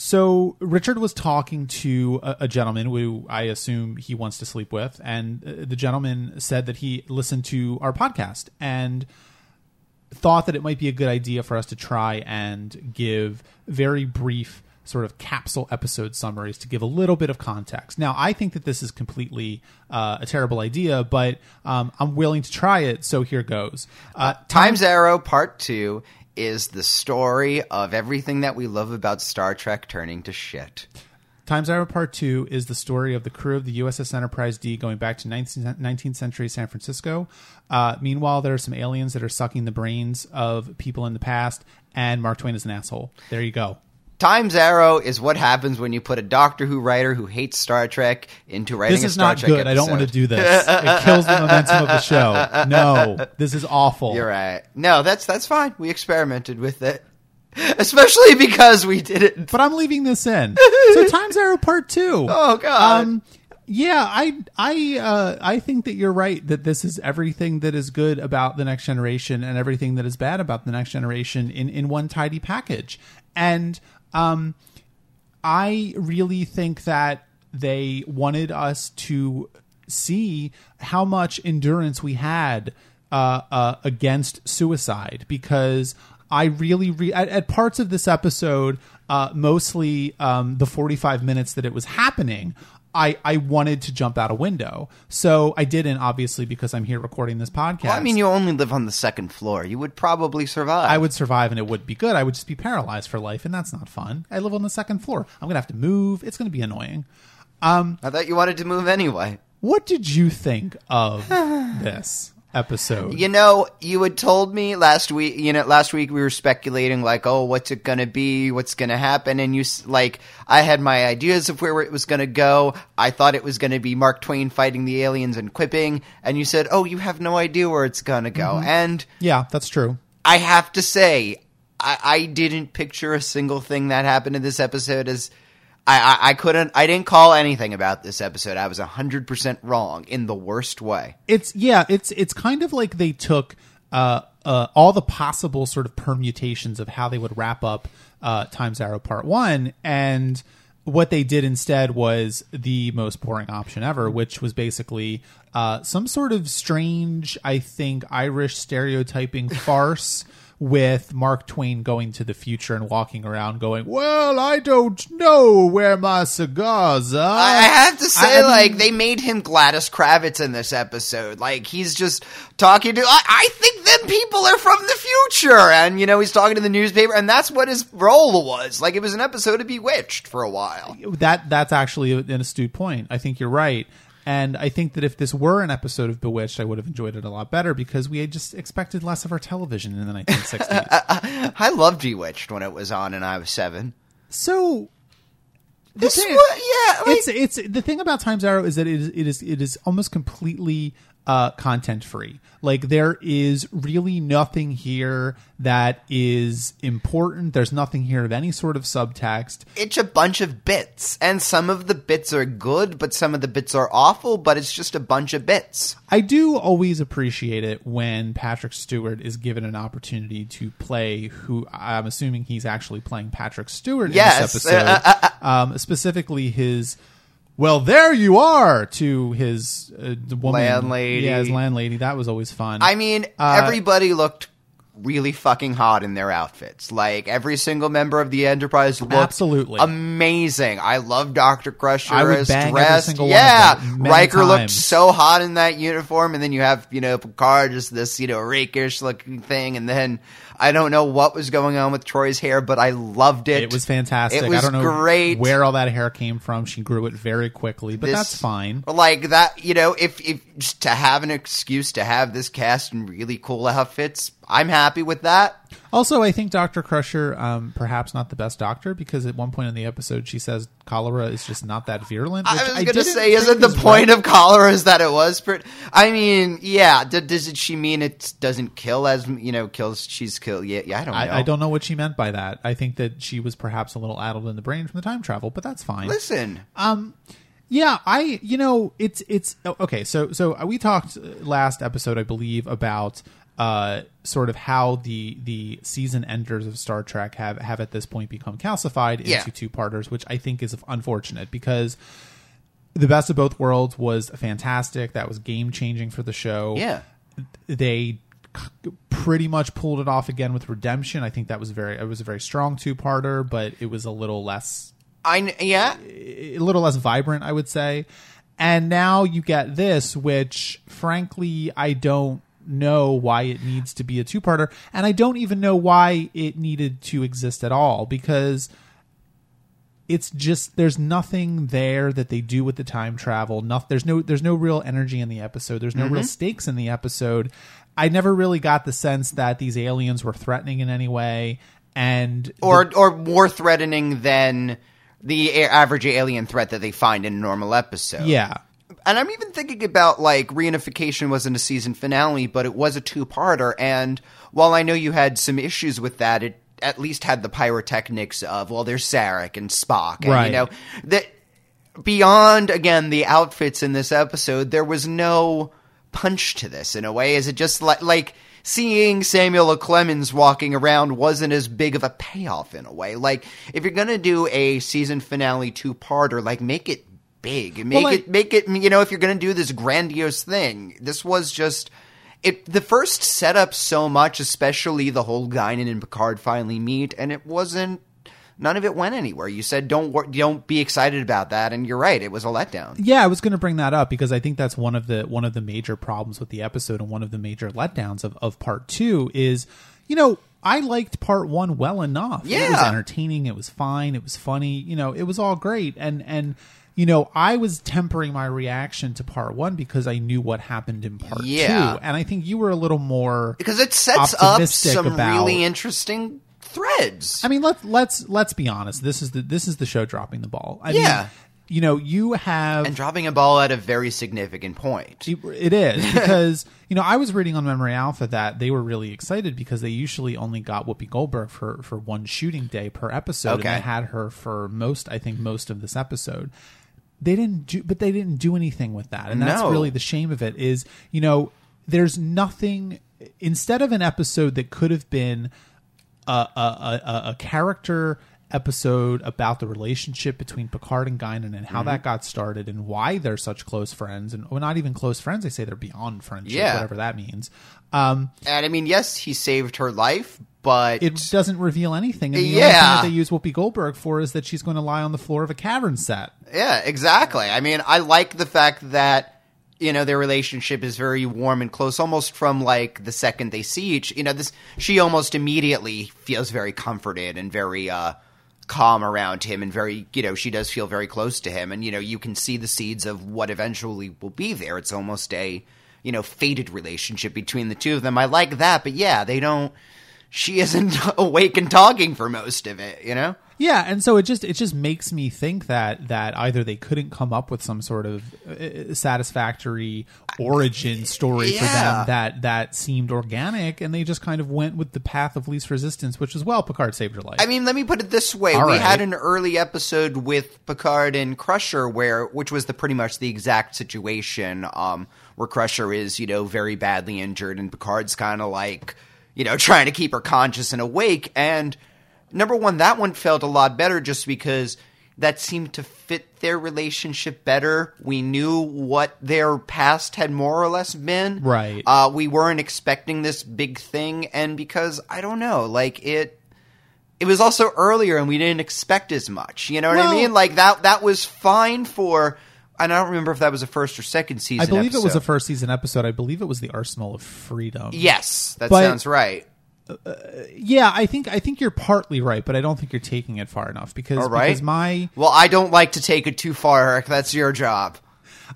So Richard was talking to a, a gentleman who I assume he wants to sleep with, and uh, the gentleman said that he listened to our podcast and thought that it might be a good idea for us to try and give very brief sort of capsule episode summaries to give a little bit of context. Now, I think that this is completely uh, a terrible idea, but um, I'm willing to try it. So here goes. Uh, Times Arrow Part 2 is the story of everything that we love about Star Trek turning to shit. Times Arrow Part 2 is the story of the crew of the USS Enterprise D going back to 19th, 19th century San Francisco. Uh, meanwhile, there are some aliens that are sucking the brains of people in the past, and Mark Twain is an asshole. There you go. Times Arrow is what happens when you put a Doctor Who writer who hates Star Trek into writing This a is Star not Trek good. I don't want to do this. It kills the momentum of the show. No, this is awful. You're right. No, that's that's fine. We experimented with it. Especially because we did it. But I'm leaving this in. So Times Arrow Part 2. Oh god. Um, yeah, I I uh, I think that you're right that this is everything that is good about the next generation and everything that is bad about the next generation in in one tidy package. And um, I really think that they wanted us to see how much endurance we had uh, uh, against suicide because I really re- at, at parts of this episode, uh, mostly um, the 45 minutes that it was happening. I, I wanted to jump out a window. So I didn't, obviously, because I'm here recording this podcast. Well, I mean, you only live on the second floor. You would probably survive. I would survive and it would be good. I would just be paralyzed for life, and that's not fun. I live on the second floor. I'm going to have to move. It's going to be annoying. Um, I thought you wanted to move anyway. What did you think of this episode? You know, you had told me last week. You know, last week we were speculating, like, oh, what's it gonna be? What's gonna happen? And you, like, I had my ideas of where it was gonna go. I thought it was gonna be Mark Twain fighting the aliens and quipping, and you said, oh, you have no idea where it's gonna go. Mm-hmm. And Yeah, that's true. I have to say, I, I didn't picture a single thing that happened in this episode as. I, I, I couldn't. I didn't call anything about this episode. I was hundred percent wrong in the worst way. It's yeah, it's it's kind of like they took uh, uh, all the possible sort of permutations of how they would wrap up uh, Times Arrow Part One, and what they did instead was the most boring option ever, which was basically uh, some sort of strange, I think, Irish stereotyping farce. With Mark Twain going to the future and walking around going, Well, I don't know where my cigars are. I have to say, I like, they made him Gladys Kravitz in this episode. Like, he's just talking to. I, I think them people are from the future, and you know, he's talking to the newspaper, and that's what his role was. Like, it was an episode of Bewitched for a while. that that's actually an astute point. I think you're right. And I think that if this were an episode of Bewitched, I would have enjoyed it a lot better because we had just expected less of our television in the 1960s. I loved Bewitched when it was on, and I was seven. so This thing- yeah, like, it's it's the thing about Times Arrow is that it is it is it is almost completely uh, content free. Like there is really nothing here that is important. There's nothing here of any sort of subtext. it's a bunch of bits, and some of the bits are good, but some of the bits are awful. But it's just a bunch of bits. I do always appreciate it when Patrick Stewart is given an opportunity to play who I'm assuming he's actually playing Patrick Stewart Yes. in this episode. um, specifically his well, there you are to his uh, woman Landlady. Yeah, his landlady. That was always fun. I mean, Uh, everybody looked really fucking hot in their outfits. Like every single member of the Enterprise looked Absolutely. amazing. I love Doctor Crusher I would bang every dressed. single one of yeah, Riker looked so hot in that uniform, and then you have you know Picard just this you know rakish looking thing, and then I don't know what was going on with Troi's hair, but I loved it. it was fantastic. It was I don't know great. where all that hair came from. She grew it very quickly, but This- that's fine. Like that, you know, if if to have an excuse to have this cast in really cool outfits, I'm happy with that. Also, I think Doctor Crusher, um, perhaps not the best doctor, because at one point in the episode she says cholera is just not that virulent. I was going to say, isn't the is point right. of cholera is that it was? Per- I mean, yeah. D- does it, she mean it doesn't kill as you know kills? She's killed. Yeah, yeah. I don't know. I, I don't know what she meant by that. I think that she was perhaps a little addled in the brain from the time travel, but that's fine. Listen, um, Yeah, I you know it's it's okay. So so we talked last episode, I believe, about uh, sort of how the the season enders of Star Trek have have at this point become calcified Yeah. into two parters, which I think is unfortunate because the best of both worlds was fantastic. That was game changing for the show. Yeah. they pretty much pulled it off again with Redemption. I think that was very it was a very strong two parter, but it was a little less I yeah. a little less vibrant, I would say. And now you get this, which frankly I don't know why it needs to be a two parter, and I don't even know why it needed to exist at all because it's just there's nothing there that they do with the time travel. No, there's no there's no real energy in the episode. There's no real mm-hmm. stakes in the episode. I never really got the sense that these aliens were threatening in any way, and Or or more threatening than the average alien threat that they find in a normal episode. yeah, And I'm even thinking about like reunification wasn't a season finale, but it was a two parter. And while I know you had some issues with that, it at least had the pyrotechnics of well, there's Sarek and Spock, and Right. you know that beyond again the outfits in this episode, there was no punch to this in a way. Is it just like like seeing Samuel L. Clemens walking around wasn't as big of a payoff in a way. Like if you're gonna do a season finale two parter, like make it big, make Well, it make it you know if you're gonna do this grandiose thing. This was just. It the first set up so much, especially the whole Guinan and Picard finally meet, and it wasn't. None of it went anywhere. You said don't wor- don't be excited about that, and you're right. It was a letdown. Yeah, I was going to bring that up because I think that's one of the one of the major problems with the episode and one of the major letdowns of, of part two is, you know, I liked part one well enough. Yeah. it was entertaining. It was fine. It was funny. You know, it was all great. And and you know, I was tempering my reaction to part one because I knew what happened in part Yeah. two, and I think you were a little more because it sets up some about- really interesting threads. I mean, let's let's let's be honest. This is the this is the show dropping the ball. I Yeah. mean, you know, you have and dropping a ball at a very significant point. It is because you know I was reading on Memory Alpha that they were really excited because they usually only got Whoopi Goldberg for for one shooting day per episode, Okay. and they had her for most, I think, most of this episode. They didn't do, but they didn't do anything with that, and that's No. really the shame of it. Is you know, there's nothing instead of an episode that could have been a, a, a, a character episode about the relationship between Picard and Guinan and how Mm-hmm. that got started and why they're such close friends and well, not even close friends. They say they're beyond friendship, Yeah. whatever that means. Um, And I mean, yes, he saved her life, but it doesn't reveal anything. And the only thing Yeah. that they use Whoopi Goldberg for is that she's going to lie on the floor of a cavern set. Yeah, exactly. I mean, I like the fact that you know their relationship is very warm and close, almost from like the second they see each. You know, this she almost immediately feels very comforted and very uh calm around him, and very you know she does feel very close to him, and you know you can see the seeds of what eventually will be there. It's almost a you know fated relationship between the two of them. I like that, but yeah, they don't. She isn't awake and talking for most of it. You know. Yeah, and so it just it just makes me think that that either they couldn't come up with some sort of uh, satisfactory origin story for them that that seemed organic, and they just kind of went with the path of least resistance, which is well, Picard saved her life. I mean, let me put it this way: All we right. had an early episode with Picard and Crusher, where which was the pretty much the exact situation, um, where Crusher is you know very badly injured, and Picard's kind of like you know trying to keep her conscious and awake. And number one, that one felt a lot better just because that seemed to fit their relationship better. We knew what their past had more or less been. Right. Uh, we weren't expecting this big thing, and because I don't know, like it it was also earlier and we didn't expect as much. You know what I mean? Like that that was fine for and I don't remember if that was a first or second season. I believe it was a first season episode. I believe it was the Arsenal of Freedom. Yes, that But- sounds right. yeah. I think I think you're partly right, but I don't think you're taking it far enough because All right. because my Well, I don't like to take it too far, Eric. That's your job.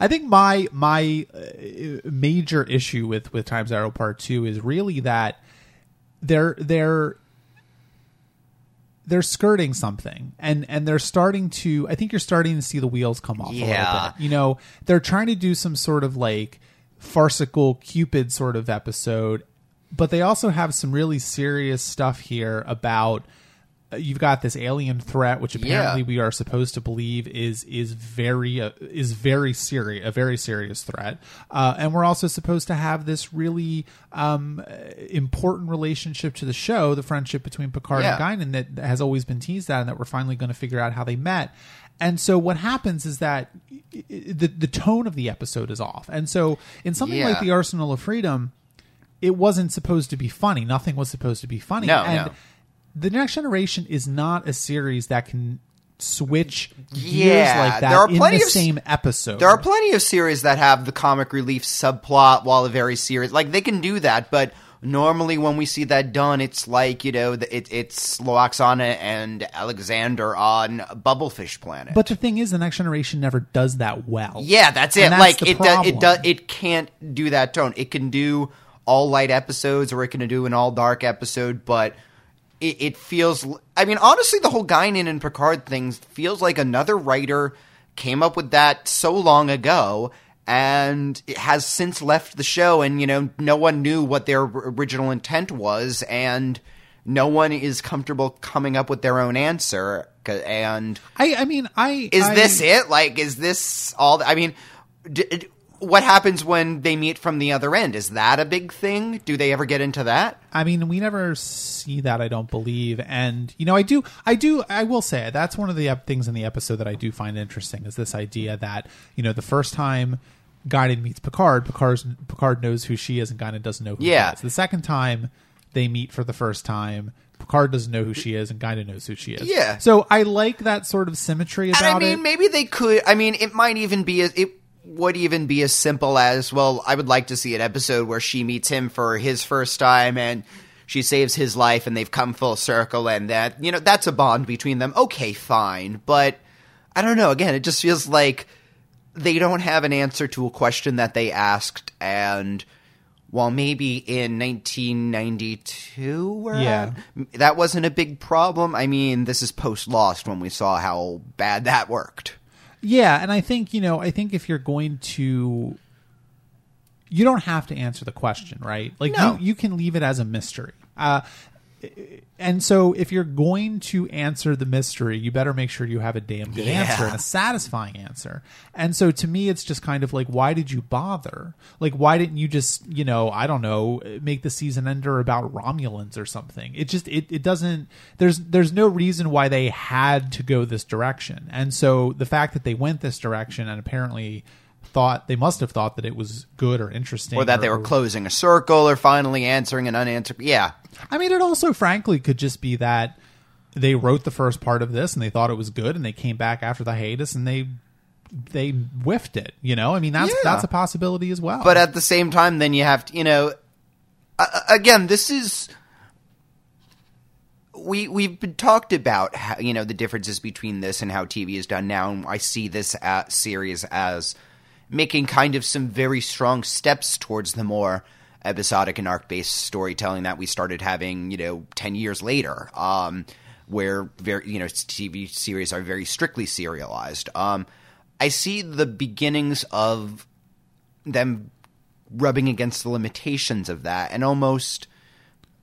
I think my my uh, major issue with with Times Arrow Part Two is really that they're they're they're skirting something and and they're starting to I think you're starting to see the wheels come off a Yeah. little bit. You know, they're trying to do some sort of like farcical Cupid sort of episode, but they also have some really serious stuff here about you've got this alien threat, which apparently Yeah. we are supposed to believe is is very uh, is very serious, a very serious threat, uh, and we're also supposed to have this really um, important relationship to the show, the friendship between Picard Yeah. and Guinan that has always been teased at, and that we're finally going to figure out how they met. And so what happens is that the the tone of the episode is off, and so in something Yeah. like the Arsenal of Freedom, it wasn't supposed to be funny. Nothing was supposed to be funny. No, and no. The Next Generation is not a series that can switch gears Yeah, like that there are in plenty the of same episode. There are plenty of series that have the comic relief subplot while a very serious. Like they can do that, but normally when we see that done, it's like you know, it, it's Lwaxana and Alexander on Bubblefish Planet. but the thing is, the Next Generation never does that well. yeah, that's it. That's like it, do, it does. It can't do that tone. It can do all light episodes, or it can do an all dark episode, but. It, it feels. I mean, honestly, the whole Guinan and Picard thing feels like another writer came up with that so long ago, and it has since left the show. And you know, no one knew what their original intent was, and no one is comfortable coming up with their own answer And I, I mean, I is I- this it? Like, is this all? I mean, d- what happens when they meet from the other end? Is that a big thing? Do they ever get into that? I mean, we never see that. I don't believe, and you know, I do, I do, I will say that's one of the things in the episode that I do find interesting is this idea that you know the first time Guinan meets Picard, Picard's, Picard knows who she is, and Guinan doesn't know who Yeah. he is. The second time they meet for the first time. Picard doesn't know who she is, and Guinan knows who she is. Yeah. So I like that sort of symmetry about And I mean, it. maybe they could. I mean, it might even be. As, it would even be as simple as well. I would like to see an episode where she meets him for his first time and. She saves his life, and they've come full circle, and that you know that's a bond between them. Okay, fine, but I don't know. Again, it just feels like they don't have an answer to a question that they asked, and while maybe in 1992, Yeah. at, that wasn't a big problem. I mean, this is post Lost when we saw how bad that worked. Yeah, and I think you know, I think if you're going to, you don't have to answer the question, right? Like No. you, you can leave it as a mystery. Uh, and so if you're going to answer the mystery, you better make sure you have a damn good Yeah. answer and a satisfying answer. And so to me, it's just kind of like, why did you bother? Like, why didn't you just, you know, I don't know, make the season ender about Romulans or something? It just, it, it doesn't, there's, there's no reason why they had to go this direction. And so the fact that they went this direction and apparently thought, they must have thought that it was good or interesting. Or that they were closing a circle or finally answering an unanswered. Yeah. I mean, it also, frankly, could just be that they wrote the first part of this and they thought it was good, and they came back after the hiatus and they they whiffed it. You know, I mean, that's Yeah. that's a possibility as well. But at the same time, then you have to, you know, uh, again, this is we we've been talked about how, you know the differences between this and how TV is done now. And I see this uh, series as making kind of some very strong steps towards the more episodic and arc based storytelling that we started having, you know, ten years later. Um, where very you know TV series are very strictly serialized. Um, I see the beginnings of them rubbing against the limitations of that and almost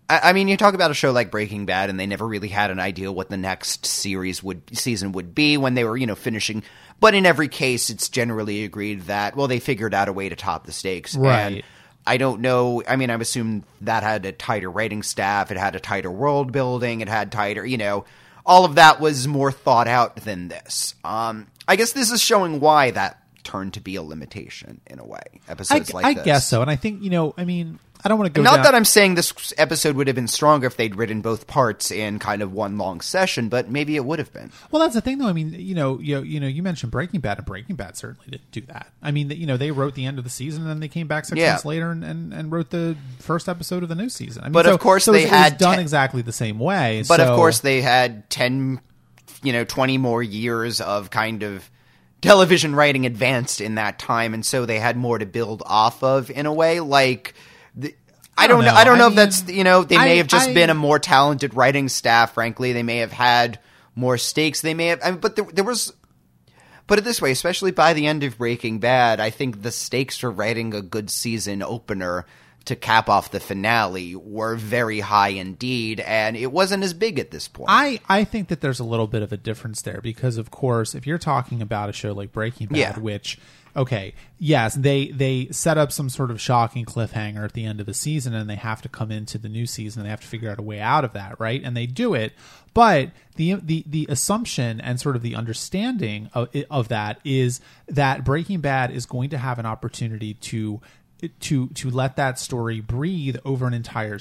I, I mean you talk about a show like breaking bad and they never really had an idea what the next series would season would be when they were you know finishing but in every case it's generally agreed that well they figured out a way to top the stakes Right. and I don't know. I mean, I assume that had a tighter writing staff. It had a tighter world building. It had tighter, you know, all of that was more thought out than this. Um, I guess this is showing why that turned to be a limitation in a way. I, Episodes like I this. guess so, and I think you know, I mean, I don't want to go Not down- that I'm saying this episode would have been stronger if they'd written both parts in kind of one long session, but maybe it would have been. Well, that's the thing, though. I mean, you know, you you know, you mentioned Breaking Bad, and Breaking Bad certainly didn't do that. I mean, you know, they wrote the end of the season, and then they came back six Yeah. months later and, and, and wrote the first episode of the new season. I mean, But so- of course so they it was, had done ten- exactly the same way. But so- of course, they had 10, you know, 20 more years of kind of television writing advanced in that time. And so they had more to build off of in a way. Like, I, don't know. I don't know I if that's, you know, they may I- have just I- been a more talented writing staff, frankly. They may have had more stakes. They may have, I mean, but there, there was. Put it this way, especially by the end of Breaking Bad, I think the stakes for writing a good season opener to cap off the finale were very high indeed, and it wasn't as big at this point. I, I think that there's a little bit of a difference there because, of course, if you're talking about a show like Breaking Bad, Yeah. which okay, yes, they they set up some sort of shocking cliffhanger at the end of the season, and they have to come into the new season, and they have to figure out a way out of that, right? And they do it, but the the the assumption and sort of the understanding of of that is that Breaking Bad is going to have an opportunity to to to let that story breathe over an entire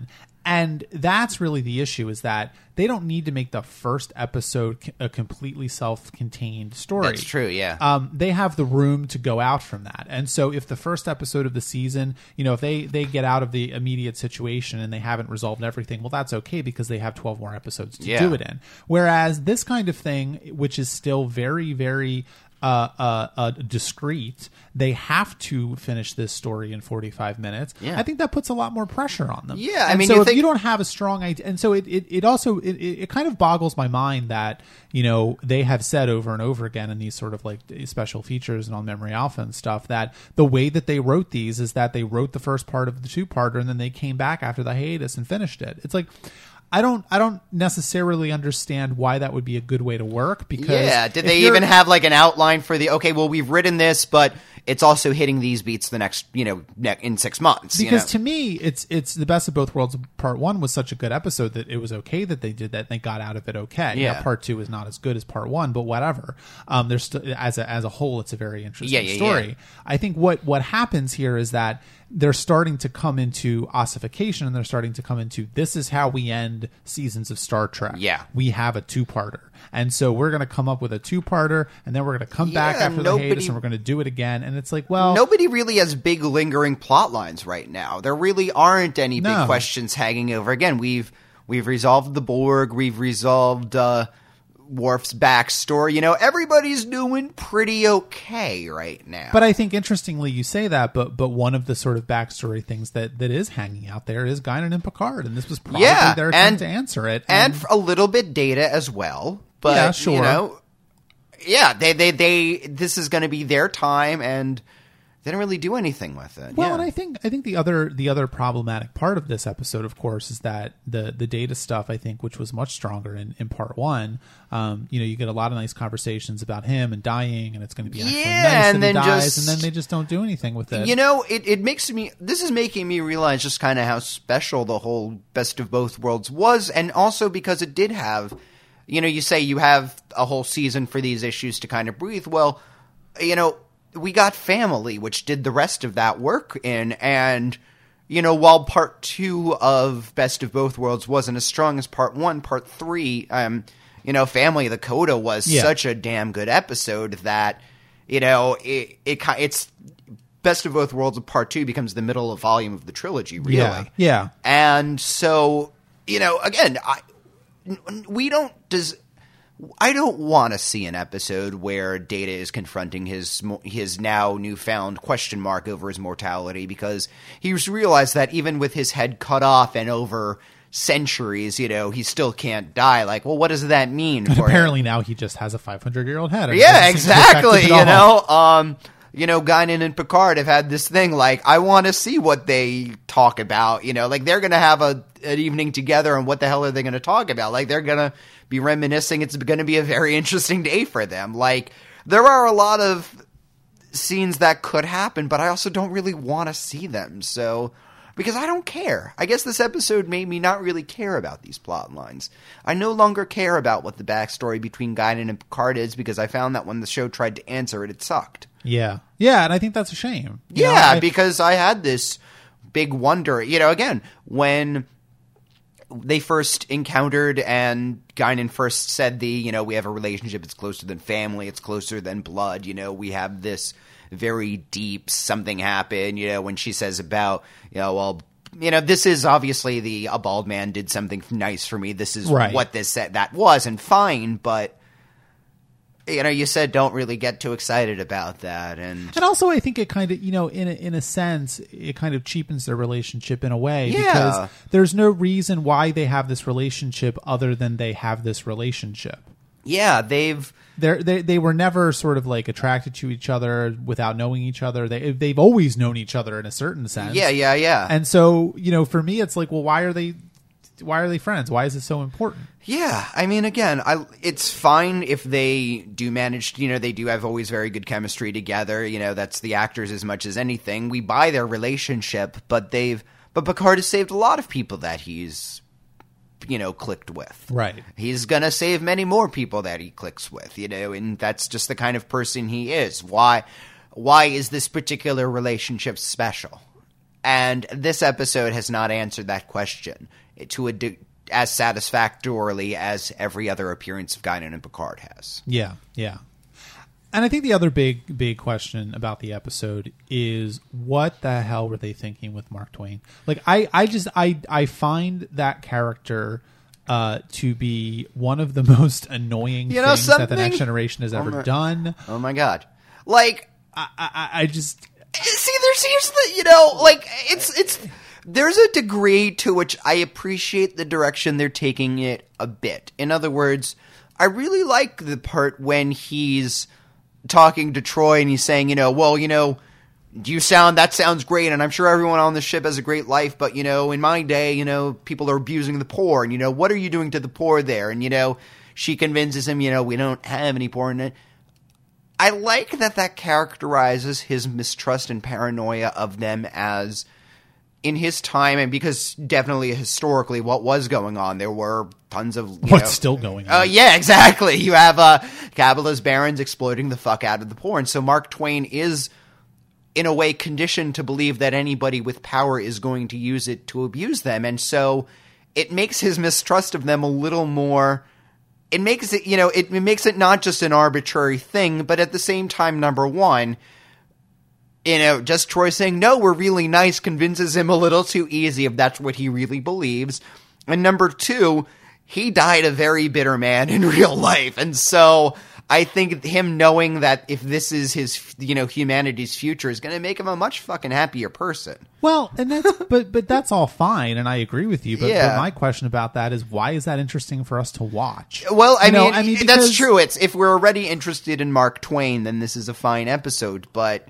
Yeah. And that's really the issue is that they don't need to make the first episode a completely self-contained story That's true, yeah. um, they have the room to go out from that and so if the first episode of the season you know if they they get out of the immediate situation and they haven't resolved everything well that's okay because they have 12 more episodes to Yeah. do it in whereas this kind of thing which is still very very uh, uh, uh, discreet. They have to finish this story in 45 minutes. Yeah. I think that puts a lot more pressure on them. Yeah, I And mean, so you if think- you don't have a strong idea, and so it, it, it also it, it it kind of boggles my mind that you know they have said over and over again in these sort of like special features and on Memory Alpha and stuff that the way that they wrote these is that they wrote the first part of the two parter and then they came back after the hiatus and finished it. It's like. I don't. I don't necessarily understand why that would be a good way to work. Because yeah, did they even have like an outline for the okay? Well, we've written this, but it's also hitting these beats the next, you know, ne- in six months. you because know? to me it's it's the best of both worlds part one was such a good episode that it was okay that they did that and they got out of it okay Yeah. Now, part two is not as good as part one but whatever um there's still as a as a whole it's a very interesting Yeah, yeah, story i think what what happens here is that they're starting to come into ossification and they're starting to come into this is how we end seasons of star trek Yeah. we have a two-parter and so we're going to come up with a two-parter and then we're going to come back Yeah, after the hiatus and we're going to do it again and it's like well Nobody really has big lingering plot lines right now. There really aren't any No. big questions hanging over. Again, we've we've resolved the Borg, we've resolved uh Worf's backstory. You know, everybody's doing pretty okay right now. But I think interestingly you say that, but but one of the sort of backstory things that that is hanging out there is Guinan and Picard, and this was probably Yeah, their attempt and- to answer it. and a little bit data as well. But Yeah, sure. you know, yeah, they they they this is going to be their time, and they didn't really do anything with it. well, yeah. and I think I think the other the other problematic part of this episode, of course, is that the the data stuff I think, which was much stronger in, in part one. Um, you know, you get a lot of nice conversations about him and dying, and it's going to be actually Yeah, nice and that he then dies, just- and then they just don't do anything with it. You know, it, it makes me. This is making me realize just kind of how special the whole best of both worlds was, and also because it did have. You know, you say you have a whole season for these issues to kind of breathe. Well, you know, we got Family, which did the rest of that work in, and you know, while part two of Best of Both Worlds wasn't as strong as part one, part three, um, you know, Family of the Coda was Yeah. such a damn good episode that you know it it it's Best of Both Worlds of Part Two becomes the middle of volume of the trilogy, really. Yeah, yeah. And so, you know, again, I we don't does I don't want to see an episode where Data is confronting his his now newfound question mark over his mortality because he's realized that even with his head cut off and over centuries, you know, he still can't die. Like, well, what does that mean? for him? Apparently now he just has a 500 year old head. Yeah, doesn't seem to affect it exactly. You know, um, you know, Guinan and Picard have had this thing like I want to see what they talk about. You know, like they're gonna have a an evening together, and what the hell are they gonna talk about? Like they're gonna be reminiscing. It's gonna be a very interesting day for them. Like there are a lot of scenes that could happen, but I also don't really want to see them. So because I don't care. I guess this episode made me not really care about these plot lines. I no longer care about what the backstory between Guinan and Picard is because I found that when the show tried to answer it, it sucked. Yeah, yeah, and I think that's a shame. You know, Yeah, I- because I had this big wonder. You know, again, when they first encountered and Guinan first said the, you know, we have a relationship, it's closer than family, it's closer than blood, you know, we have this very deep something happened, you know, when she says about, you know, well, you know, this is obviously the a bald man did something nice for me. This is Right. what this said that was, and fine, but you know, you said don't really get too excited about that, and And also, I think it kind of, you know, in a, in a sense, it kind of cheapens their relationship in a way Yeah. because there's no reason why they have this relationship other than they have this relationship. Yeah, they've They're, they they were never sort of like attracted to each other without knowing each other. They they've always known each other in a certain sense. yeah, yeah, yeah. And so you know, for me, it's like, well, why are they? Why are they friends? Why is it so important? Yeah, I mean, again, I it's fine if they do manage. You know, they do have always very good chemistry together. You know, that's the actors as much as anything. We buy their relationship, but they've but Picard has saved a lot of people that he's you know clicked with. Right. He's gonna save many more people that he clicks with. You know, and that's just the kind of person he is. Why? Why is this particular relationship special? And this episode has not answered that question to a de- as satisfactorily as every other appearance of Guinan and Picard has. Yeah, yeah. And I think the other big, big question about the episode is what the hell were they thinking with Mark Twain? Like, I, I just, I, I find that character uh, to be one of the most annoying You know things that the? Next Generation has ever my- done. Oh my god! Like I, I, I just, see there's here's the you know like it's it's there's a degree to which I appreciate the direction they're taking it a bit. In other words, I really like the part when he's talking to Troi and he's saying, you know, well, you know, do you sound that sounds great and I'm sure everyone on the ship has a great life, but you know, in my day, you know, people are abusing the poor and you know, what are you doing to the poor there? And you know, she convinces him, you know, we don't have any poor and I like that that characterizes his mistrust and paranoia of them as in his time and because definitely historically what was going on there were tons of you what's know- still going on? Oh yeah, exactly. You have uh capitalist barons exploiting the fuck out of the poor, and so Mark Twain is in a way conditioned to believe that anybody with power is going to use it to abuse them, and so it makes his mistrust of them a little more. It makes it, you know, it, it makes it not just an arbitrary thing, but at the same time, number one, you know, just Troi saying, no, we're really nice convinces him a little too easy if that's what he really believes. And number two, he died a very bitter man in real life. And so I think him knowing that if this is his, you know, humanity's future is going to make him a much fucking happier person. Well, and that's but but that's all fine, and I agree with you. But, Yeah. but my question about that is, why is that interesting for us to watch? Well, I You know, mean, because- that's true. It's if we're already interested in Mark Twain, then this is a fine episode. But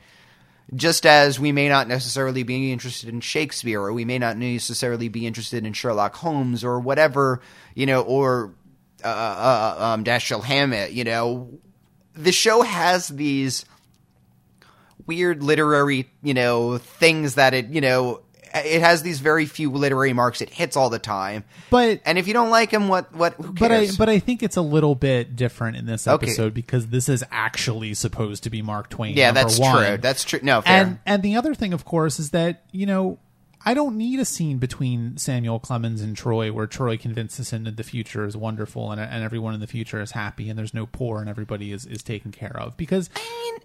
just as we may not necessarily be interested in Shakespeare, or we may not necessarily be interested in Sherlock Holmes, or whatever, you know, or uh, uh, um, Dashiell Hammett, you know, the show has these weird literary, you know, things that it, you know, it has these very few literary marks it hits all the time. But And if you don't like him, what, what, who but I but I think it's a little bit different in this Okay. episode because this is actually supposed to be Mark Twain. Yeah, that's one. true. That's true. No, fair. And and the other thing, of course, is that you know I don't need a scene between Samuel Clemens and Troi where Troi convinces him that the future is wonderful and, and everyone in the future is happy and there's no poor and everybody is, is taken care of because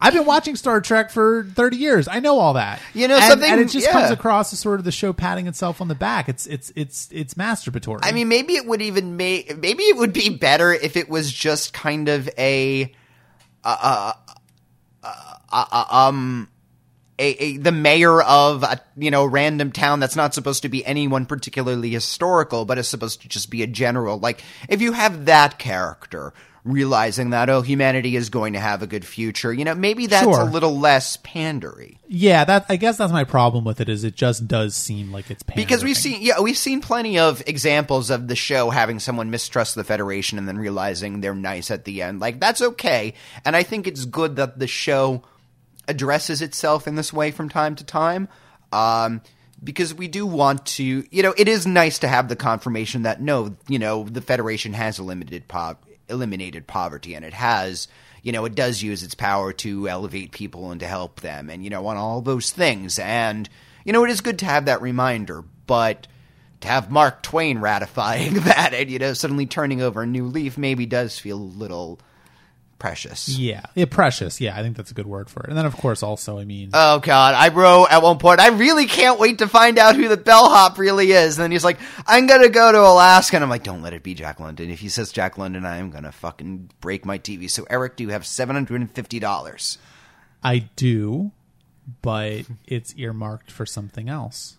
I've been watching Star Trek for 30 years. I know all that. You know, and, something- and it just yeah. comes across as sort of the show patting itself on the back. It's it's it's it's masturbatory. I mean, maybe it would even make maybe it would be better if it was just kind of a, uh, uh, uh, uh, um, a, a the mayor of a you know random town that's not supposed to be anyone particularly historical, but is supposed to just be a general. Like if you have that character realizing that oh humanity is going to have a good future, you know maybe that's Sure. a little less pandery. yeah, that I guess that's my problem with it is it just does seem like it's because we've seen yeah we've seen plenty of examples of the show having someone mistrust the federation and then realizing they're nice at the end like that's okay and i think it's good that the show addresses itself in this way from time to time um because we do want to you know it is nice to have the confirmation that no you know the federation has eliminated po- eliminated poverty and it has you know it does use its power to elevate people and to help them and you know on all those things. And you know it is good to have that reminder but to have Mark Twain ratifying that and you know suddenly turning over a new leaf maybe does feel a little precious. Yeah, yeah, precious. Yeah, I think that's a good word for it. And then, of course, also, I mean, Oh god, I wrote at one point, I really can't wait to find out who the bellhop really is. And then he's like, I'm gonna go to Alaska. And I'm like, don't let it be Jack London. If he says Jack London, I am gonna fucking break my TV. So Eric, do you have $750? I do, but it's earmarked for something else.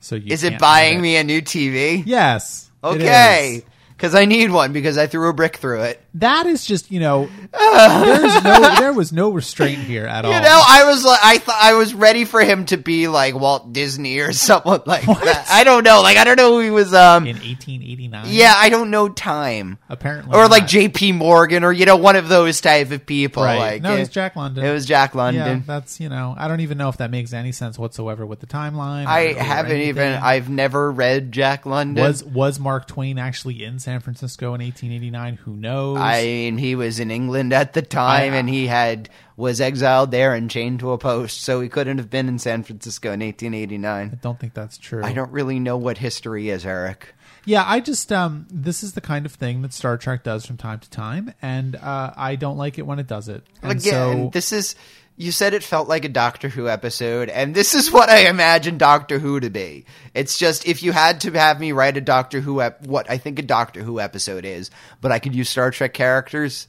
So you Is it buying it. me a new TV? Yes. Okay. Because I need one because I threw a brick through it. That is just you know there's no there was no restraint here at all. You know, I was like, I thought I was ready for him to be like Walt Disney or someone like that. I don't know, like I don't know who he was. Um, in 1889. yeah, I don't know time, apparently, or like. J.P. Morgan, or you know, one of those type of people. Right. Like, no, it, it's Jack London. it was Jack yeah, London. that's you know I don't even know if that makes any sense whatsoever with the timeline. I haven't even. I've never read Jack London. was was Mark Twain actually in San Francisco in 1889? Who knows? I mean, he was in England at the time, I- and he had was exiled there and chained to a post, so he couldn't have been in San Francisco in 1889. I don't think that's true. I don't really know what history is, Eric. Yeah, I just um this is the kind of thing that Star Trek does from time to time, and uh, I don't like it when it does it. And Again, so this is you said it felt like a Doctor Who episode, and this is what I imagine Doctor Who to be. It's just if you had to have me write a Doctor Who ep- what I think a Doctor Who episode is, but I could use Star Trek characters.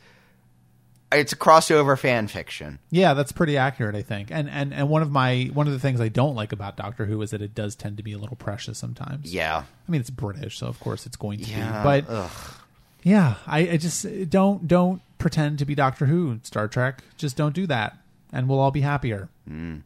It's a crossover fan fiction. yeah, that's pretty accurate, I think. And and and one of my one of the things I don't like about Doctor Who is that it does tend to be a little precious sometimes. Yeah, I mean it's British, so of course it's going to yeah. be. But ugh. yeah, I, I just don't don't pretend to be Doctor Who, Star Trek. Just don't do that, and we'll all be happier. Hmm.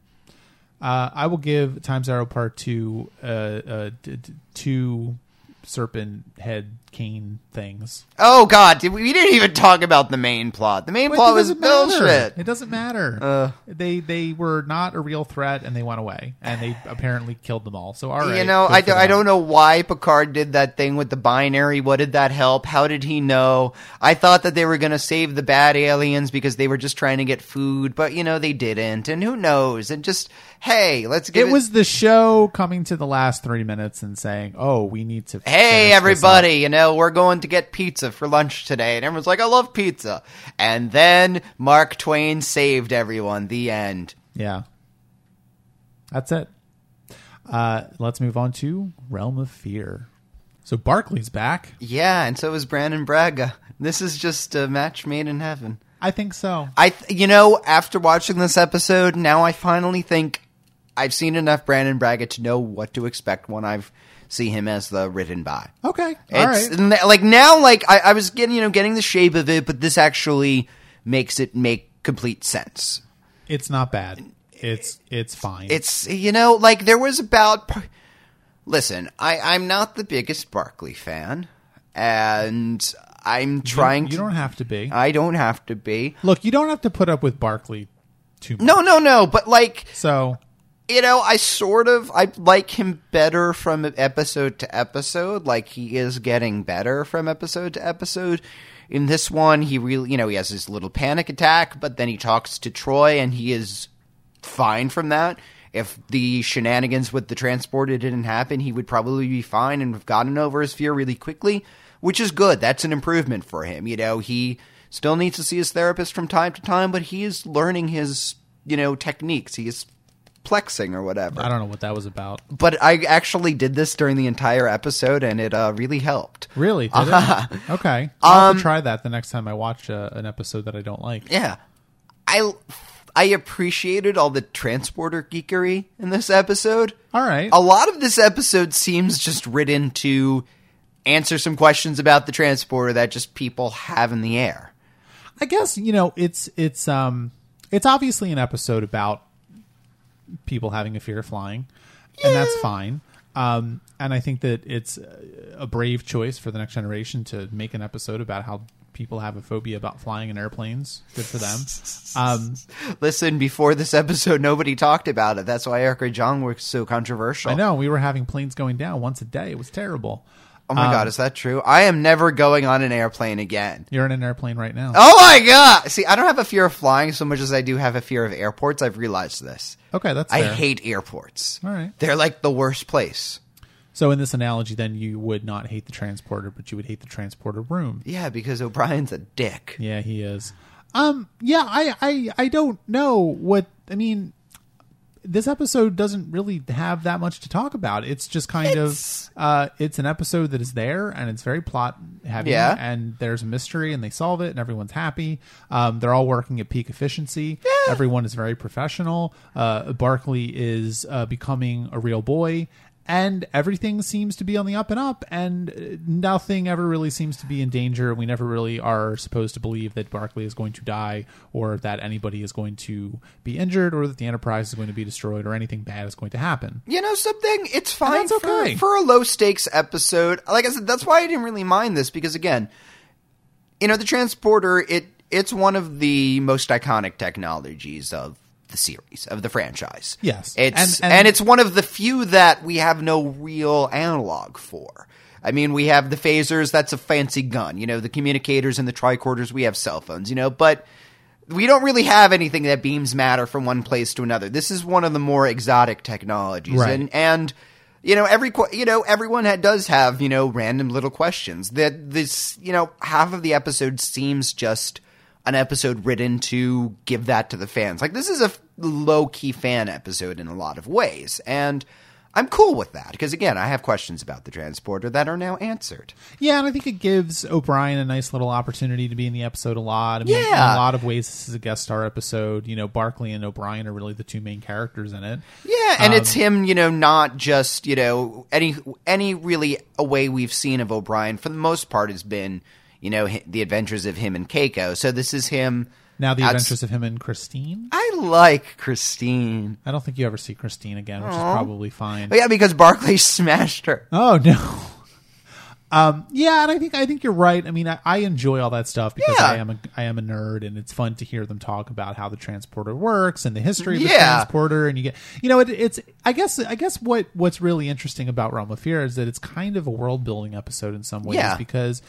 Uh, I will give Times Arrow Part Two uh, uh, d- d- two serpent head cane things. Oh God, did we, we didn't even talk about the main plot. The main Wait, plot was doesn't matter. bullshit. It doesn't matter. Uh. they they were not a real threat, and they went away, and they apparently killed them all. So all right, you know, I, do, I don't know why Picard did that thing with the binary. What did that help? How did he know? I thought that they were going to save the bad aliens because they were just trying to get food, but you know they didn't. And who knows? And just hey, let's give It it, was the show coming to the last three minutes and saying, "Oh, we need to." Hey everybody, you know, we're going to get pizza for lunch today. And everyone's like, I love pizza. And then Mark Twain saved everyone. The end. Yeah, that's it. Uh, let's move on to Realm of Fear. So Barclay's back. Yeah, and so is Brannon Braga. This is just a match made in heaven. I think so. I, th- you know, after watching this episode, now I finally think I've seen enough Brannon Braga to know what to expect when I've see him as the written by. Okay, all It's right. like now, like I, I was getting, you know, getting the shape of it, but this actually makes it make complete sense. It's not bad. It's it's fine. It's you know, like there was about. Listen, I, I'm not the biggest Barclay fan, and I'm trying. You to, don't have to be. I don't have to be. Look, you don't have to put up with Barclay too much. No, no, no. But like, So you know, I sort of I like him better from episode to episode. Like he is getting better from episode to episode. In this one, he really, you know, he has his little panic attack, but then he talks to Troi, and he is fine from that. If the shenanigans with the transporter didn't happen, he would probably be fine and have gotten over his fear really quickly, which is good. That's an improvement for him. You know, he still needs to see his therapist from time to time, but he is learning his, you know, techniques. He is plexing or whatever. I don't know what that was about. But I actually did this during the entire episode, and it uh, really helped. Really? Did it? Okay. I'll Um, have to try that the next time I watch uh, an episode that I don't like. Yeah, I I appreciated all the transporter geekery in this episode. All right. A lot of this episode seems just written to answer some questions about the transporter that just people have in the air. I guess you know it's it's um it's obviously an episode about people having a fear of flying, and that's fine. Um, and I think that it's a brave choice for the next generation to make an episode about how people have a phobia about flying in airplanes. Good for them. Um, Listen, before this episode, nobody talked about it. That's why Erica Jong was so controversial. I know we were having planes going down once a day. It was terrible. Oh my god, is that true? I am never going on an airplane again. You're in an airplane right now. Oh my god! See, I don't have a fear of flying so much as I do have a fear of airports. I've realized this. Okay, that's I fair. hate airports. All right. They're like the worst place. So in this analogy, then you would not hate the transporter, but you would hate the transporter room. Yeah, because O'Brien's a dick. Yeah, he is. Um, yeah, I, I, I don't know what I mean. This episode doesn't really have that much to talk about. It's just kind It's- of, uh, it's an episode that is there and it's very plot heavy. Yeah. and there's a mystery and they solve it and everyone's happy. Um, they're all working at peak efficiency. Yeah. Everyone is very professional. Uh, Barclay is uh, becoming a real boy. And everything seems to be on the up and up, and uh, nothing ever really seems to be in danger. We never really are supposed to believe that Barclay is going to die, or that anybody is going to be injured, or that the Enterprise is going to be destroyed, or anything bad is going to happen. You know something? It's fine that's for, okay. for a low stakes episode. Like I said, that's why I didn't really mind this because again, you know, the transporter it it's one of the most iconic technologies of the series of the franchise. Yes. it's and, And- and- it's one of the few that we have no real analog for. I mean, we have the phasers. That's a fancy gun. You know, the communicators and the tricorders. We have cell phones. You know, but we don't really have anything that beams matter from one place to another. This is one of the more exotic technologies, Right. and and you know every you know everyone ha- does have you know random little questions. That this you know half of the episode seems just an episode written to give that to the fans. Like this is a low key fan episode in a lot of ways, and. I'm cool with that because again, I have questions about the transporter that are now answered. Yeah, and I think it gives O'Brien a nice little opportunity to be in the episode a lot. I mean, Yeah. in a lot of ways, this is a guest star episode. You know, Barclay and O'Brien are really the two main characters in it. Yeah, and Um, it's him, you know, not just you know any any really a way we've seen of O'Brien for the most part has been you know the adventures of him and Keiko. So this is him. Now the outs- adventures of him and Christine. I like Christine. I don't think you ever see Christine again, which is probably fine. Oh, yeah, because Barclay smashed her. Oh no. Um, yeah, and I think I think you're right. I mean, I, I enjoy all that stuff because Yeah. I am a I am a nerd, and it's fun to hear them talk about how the transporter works and the history of the Yeah. transporter. And you get, you know, it, it's I guess I guess what what's really interesting about Realm of Fear is that it's kind of a world building episode in some ways Yeah. because.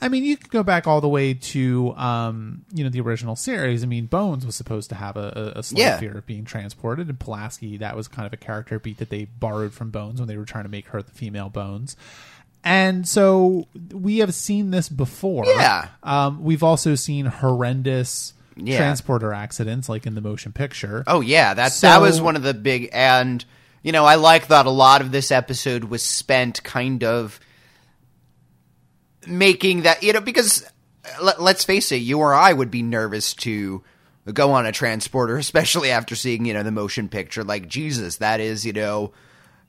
I mean, you could go back all the way to, um, you know, the original series. I mean, Bones was supposed to have a, a, a slight Yeah. fear of being transported, and Pulaski, that was kind of a character beat that they borrowed from Bones when they were trying to make her the female Bones. And so we have seen this before. Yeah. Um, we've also seen horrendous Yeah. transporter accidents, like in the motion picture. Oh yeah, that So- that was one of the big and you know I like that a lot of this episode was spent kind of making that you know because uh, let, let's face it, you or I would be nervous to go on a transporter, especially after seeing you know the motion picture. Like Jesus, that is you know.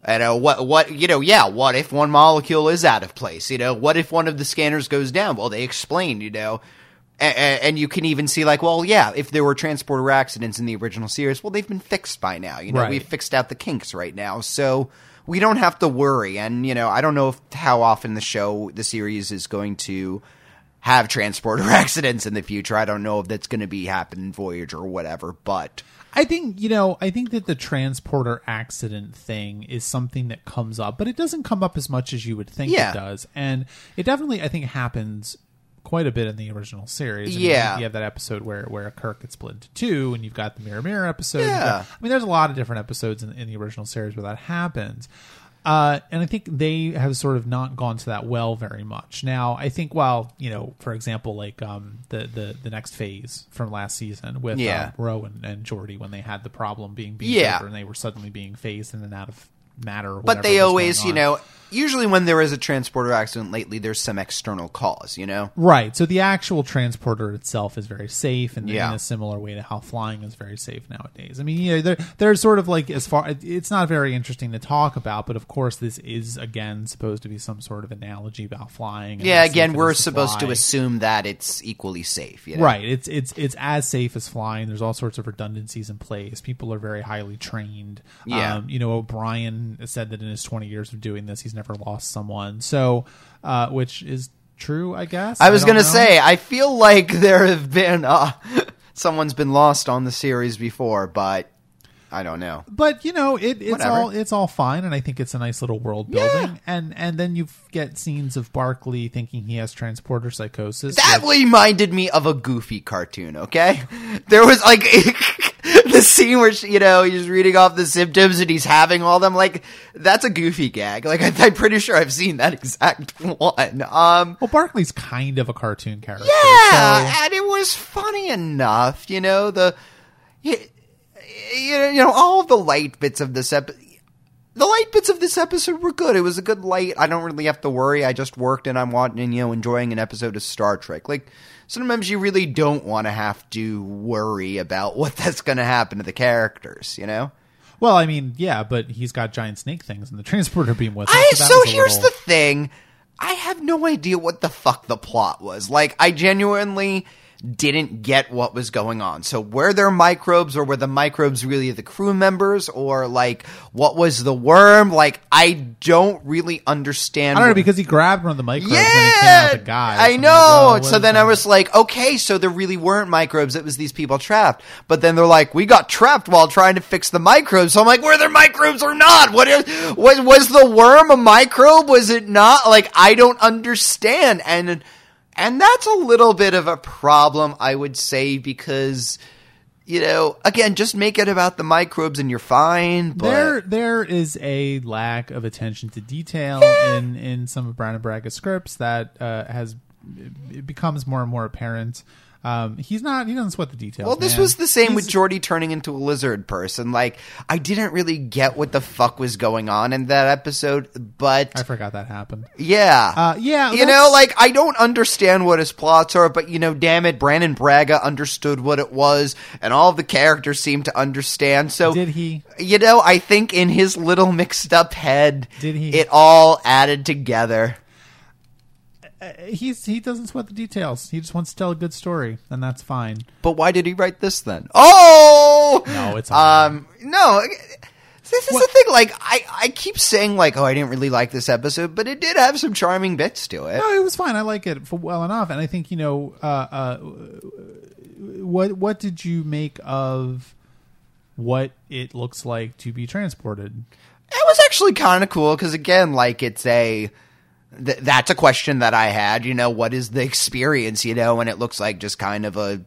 You know what? What you know? Yeah. What if one molecule is out of place? You know, what if one of the scanners goes down? Well, they explain. You know, and, and you can even see like, well, yeah, if there were transporter accidents in the original series, well, they've been fixed by now. You know, Right. we've fixed out the kinks right now, so we don't have to worry. And you know, I don't know if, how often the show, the series, is going to have transporter accidents in the future. I don't know if that's going to be happen in Voyager or whatever, but I think you know. I think that the transporter accident thing is something that comes up, but it doesn't come up as much as you would think Yeah. it does, and it definitely I think happens quite a bit in the original series. I mean, Yeah. you have that episode where where Kirk gets split into two, and you've got the Mirror Mirror episode. You've Yeah. got- I mean, there's a lot of different episodes in, in the original series where that happens. Uh, and I think they have sort of not gone to that well very much. Now, I think, well, you know, for example, like um, the, the the next phase from last season with Yeah. uh, Rowan and Geordi when they had the problem being beamed Yeah. over and they were suddenly being phased in and out of matter. But they always, you know, usually when there is a transporter accident lately, there's some external cause. You know, Right. So the actual transporter itself is very safe, and Yeah. in a similar way to how flying is very safe nowadays. I mean, you know, they're, they're sort of like as far. It's not very interesting to talk about, but of course, this is again supposed to be some sort of analogy about flying. and yeah. Again, we're supposed to fly. assume that it's equally safe. You know? Right. It's it's it's as safe as flying. There's all sorts of redundancies in place. People are very highly trained. Yeah. Um, you know, O'Brien said that in his 20 years of doing this, he's never lost someone. So, uh, which is true, I guess. I was gonna say, I feel like there have been uh, someone's been lost on the series before, but I don't know. but you know it, it's Whatever. all it's all fine and i think it's a nice little world building and and then you get scenes of barclay thinking he has transporter psychosis That which- reminded me of a goofy cartoon. Okay, there was like the scene where she, you know he's reading off the symptoms and he's having all them. Like that's a goofy gag. Like I, I'm pretty sure I've seen that exact one. Um, well barclay's kind of a cartoon character Yeah, so- and it was funny enough. You know the, you, you know all the light bits of this episode. The light bits of this episode were good. It was a good light. I don't really have to worry. I just worked and I'm watching, you know, enjoying an episode of Star Trek. Like sometimes you really don't want to have to worry about what that's going to happen to the characters. You know? Well, I mean, yeah, but he's got giant snake things in the transporter beam with him. I, that so here's little- the thing. I have no idea what the fuck the plot was. Like, I genuinely didn't get what was going on. So were there microbes or were the microbes really the crew members or like what was the worm? Like I don't really understand. I don't know because he grabbed one of the microbes and yeah, with guy. I know. like, oh, so then I was like, okay, so there really weren't microbes. It was these people trapped. But then they're like, we got trapped while trying to fix the microbes. So I'm like, were there microbes or not? What is, was was the worm a microbe? Was it not? Like I don't understand. And and that's a little bit of a problem, I would say, because. You know, again, just make it about the microbes and you're fine. But there there is a lack of attention to detail in in some of Brannon Braga's scripts that uh, has it becomes more and more apparent. Um, he's not he doesn't sweat the details. Well, this man. was the same with He's- Geordi turning into a lizard person. Like, I didn't really get what the fuck was going on in that episode, but I forgot that happened. yeah. Uh, yeah, You know, like, I don't understand what his plots are, but, you know, damn it, Brannon Braga understood what it was, and all the characters seemed to understand. So, Did he? you know, I think in his little mixed up head, Did he? it all added together. He's he doesn't sweat the details. He just wants to tell a good story, and that's fine. But why did he write this then? Oh No, it's all right. um no. This is What- the thing. Like I, I keep saying like, oh, I didn't really like this episode, but it did have some charming bits to it. No, it was fine. I like it for well enough, and I think you know, uh, uh, what what did you make of what it looks like to be transported? It was actually kind of cool because again, like it's a. Th- that's a question that I had. You know, what is the experience? You know, and it looks like just kind of a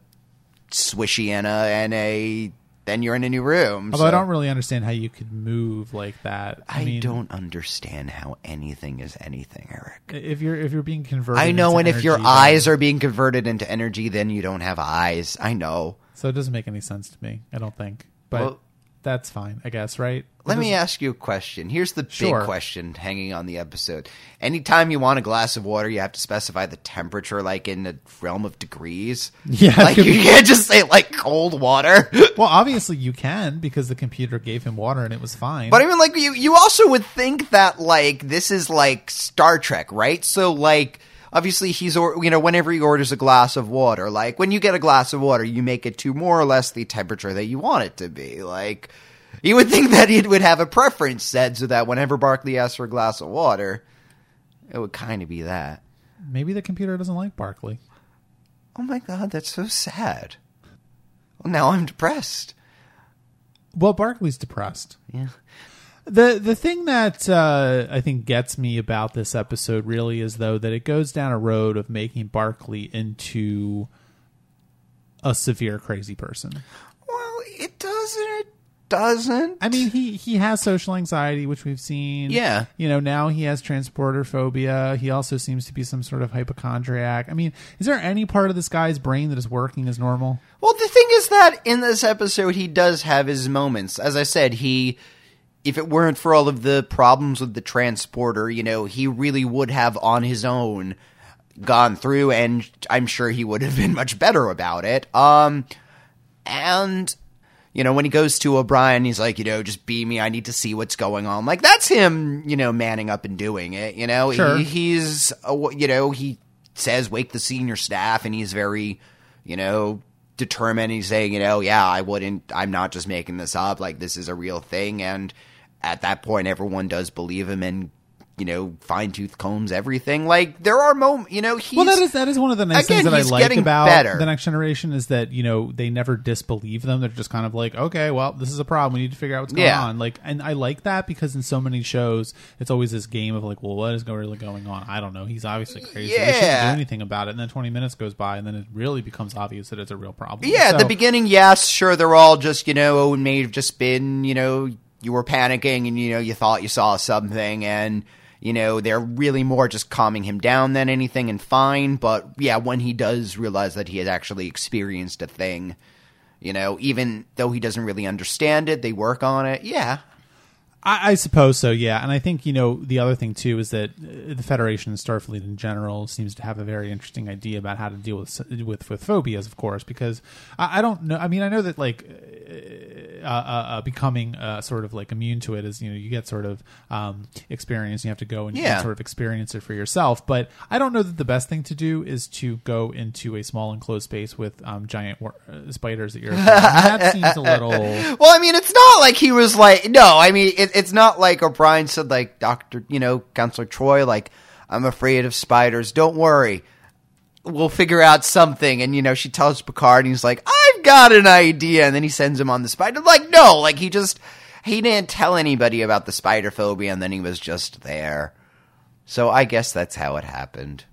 swishy and a and a. Then you're in a new room. Although so- I don't really understand how you could move like that. I, I mean, don't understand how anything is anything, Eric. If you're if you're being converted, I know, and if your then- eyes are being converted into energy, then you don't have eyes. I know. so it doesn't make any sense to me. I don't think, but Well- that's fine, I guess. Right? Let me ask you a question. Here's the Sure. big question hanging on the episode. Anytime you want a glass of water, you have to specify the temperature, like in the realm of degrees. Yeah, like you be- can't just say like cold water. Well, obviously you can because the computer gave him water and it was fine. But I mean, like you, you also would think that like this is like Star Trek, right? So like, obviously he's or you know whenever he orders a glass of water, like when you get a glass of water, you make it to more or less the temperature that you want it to be. Like, you would think that it would have a preference set so that whenever Barclay asks for a glass of water, it would kind of be that. Maybe the computer doesn't like Barclay. Oh my god, that's so sad. Well, now I'm depressed. Well, Barclay's depressed. Yeah. The the thing that uh, I think gets me about this episode really is though that it goes down a road of making Barclay into a severe crazy person. Well, it doesn't. It doesn't. I mean, he he has social anxiety, which we've seen. Yeah. you know, now he has transporter phobia. He also seems to be some sort of hypochondriac. I mean, is there any part of this guy's brain that is working as normal? Well, the thing is that in this episode, he does have his moments. As I said, he, if it weren't for all of the problems with the transporter, you know, he really would have on his own gone through, and I'm sure he would have been much better about it. Um, and you know, when he goes to O'Brien, he's like, you know, just be me. I need to see what's going on. Like that's him, you know, manning up and doing it. You know, Sure. he, he's, you know, he says wake the senior staff, and he's very, you know, determined. He's saying, you know, yeah, I wouldn't. I'm not just making this up. Like this is a real thing. And at that point, everyone does believe him, and you know, fine tooth combs everything. Like there are moments, you know, he's well, that is that is one of the nice Again, things that I like getting about better. the next generation is that you know they never disbelieve them. They're just kind of like, okay, well, this is a problem. We need to figure out what's going Yeah. on. Like, and I like that because in so many shows, it's always this game of like, well, what is really going on? I don't know. He's obviously crazy. They shouldn't do anything about it. And then twenty minutes goes by, and then it really becomes obvious that it's a real problem. Yeah, at the beginning, yes, sure, they're all just, you know, oh, may have just been, you know, you were panicking and, you know, you thought you saw something and, you know, they're really more just calming him down than anything and fine. But yeah, when he does realize that he has actually experienced a thing, you know, even though he doesn't really understand it, they work on it. Yeah. I, I suppose so, yeah. And I think you know the other thing too is that uh, the Federation and Starfleet in general seems to have a very interesting idea about how to deal with with with phobias, of course. Because I, I don't know. I mean, I know that like uh, uh, uh, becoming uh, sort of like immune to it is you know you get sort of um, experience. You have to go and, Yeah. sort of experience it for yourself. But I don't know that the best thing to do is to go into a small enclosed space with um, giant wor- uh, spiders that you're. that seems a little. Well, I mean, it's not like he was like, no, I mean, it, it's not like O'Brien said, like, Dr., you know, Counselor Troi, like, I'm afraid of spiders. Don't worry. We'll figure out something. And, you know, she tells Picard, and he's like, I've got an idea. And then he sends him on the spider. Like, no, like, he just, he didn't tell anybody about the spider phobia, and then he was just there. So I guess that's how it happened.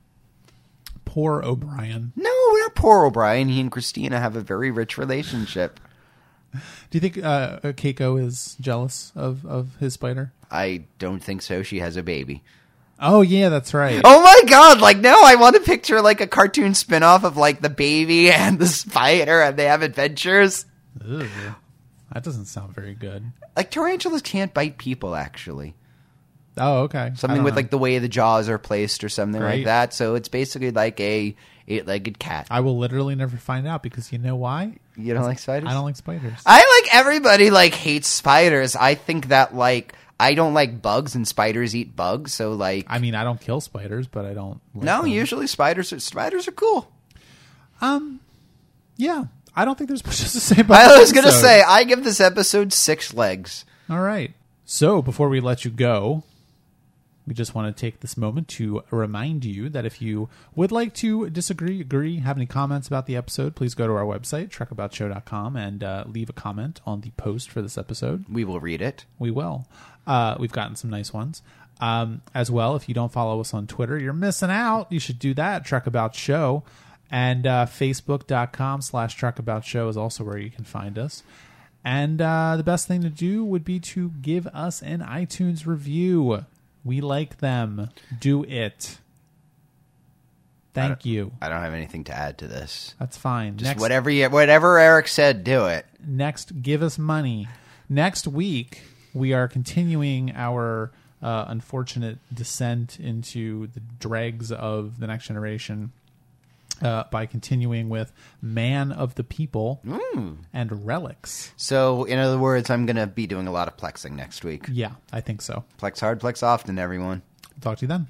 Poor O'Brien. No, not poor O'Brien. He and Christina have a very rich relationship. Do you think uh, Keiko is jealous of, of his spider? I don't think so. She has a baby. Oh yeah, that's right. Oh my god, like now I want to picture like a cartoon spin-off of like the baby and the spider and they have adventures. That doesn't sound very good. Like tarantulas can't bite people actually. Oh okay. Something with know. like the way the jaws are placed or something like that. So it's basically like a eight-legged cat. I will literally never find out because you know why? You don't like spiders? I don't like spiders. I like everybody like hates spiders. I think that like I don't like bugs and spiders eat bugs, so like I mean, I don't kill spiders, but I don't. Like no, them. usually spiders are spiders are cool. Um, yeah, I don't think there's much to say about. I was gonna episode. say I give this episode six legs. All right. So before we let you go, we just want to take this moment to remind you that if you would like to disagree, agree, have any comments about the episode, please go to our website, trekaboutshow.com, and uh, leave a comment on the post for this episode. We will read it. We will. Uh, we've gotten some nice ones. Um, as well, if you don't follow us on Twitter, you're missing out. You should do that. Trek About Show. And uh, Facebook.com slash Trek About Show is also where you can find us. And uh, the best thing to do would be to give us an iTunes review. We like them. Do it. Thank you. I don't have anything to add to this. That's fine. Just Next- whatever you, whatever Eric said, do it. next give us money next week we are continuing our uh, unfortunate descent into the dregs of the next generation uh, by continuing with man of the people and relics So, in other words, I'm gonna be doing a lot of plexing next week. yeah i think so Plex hard, plex often, everyone. talk to you then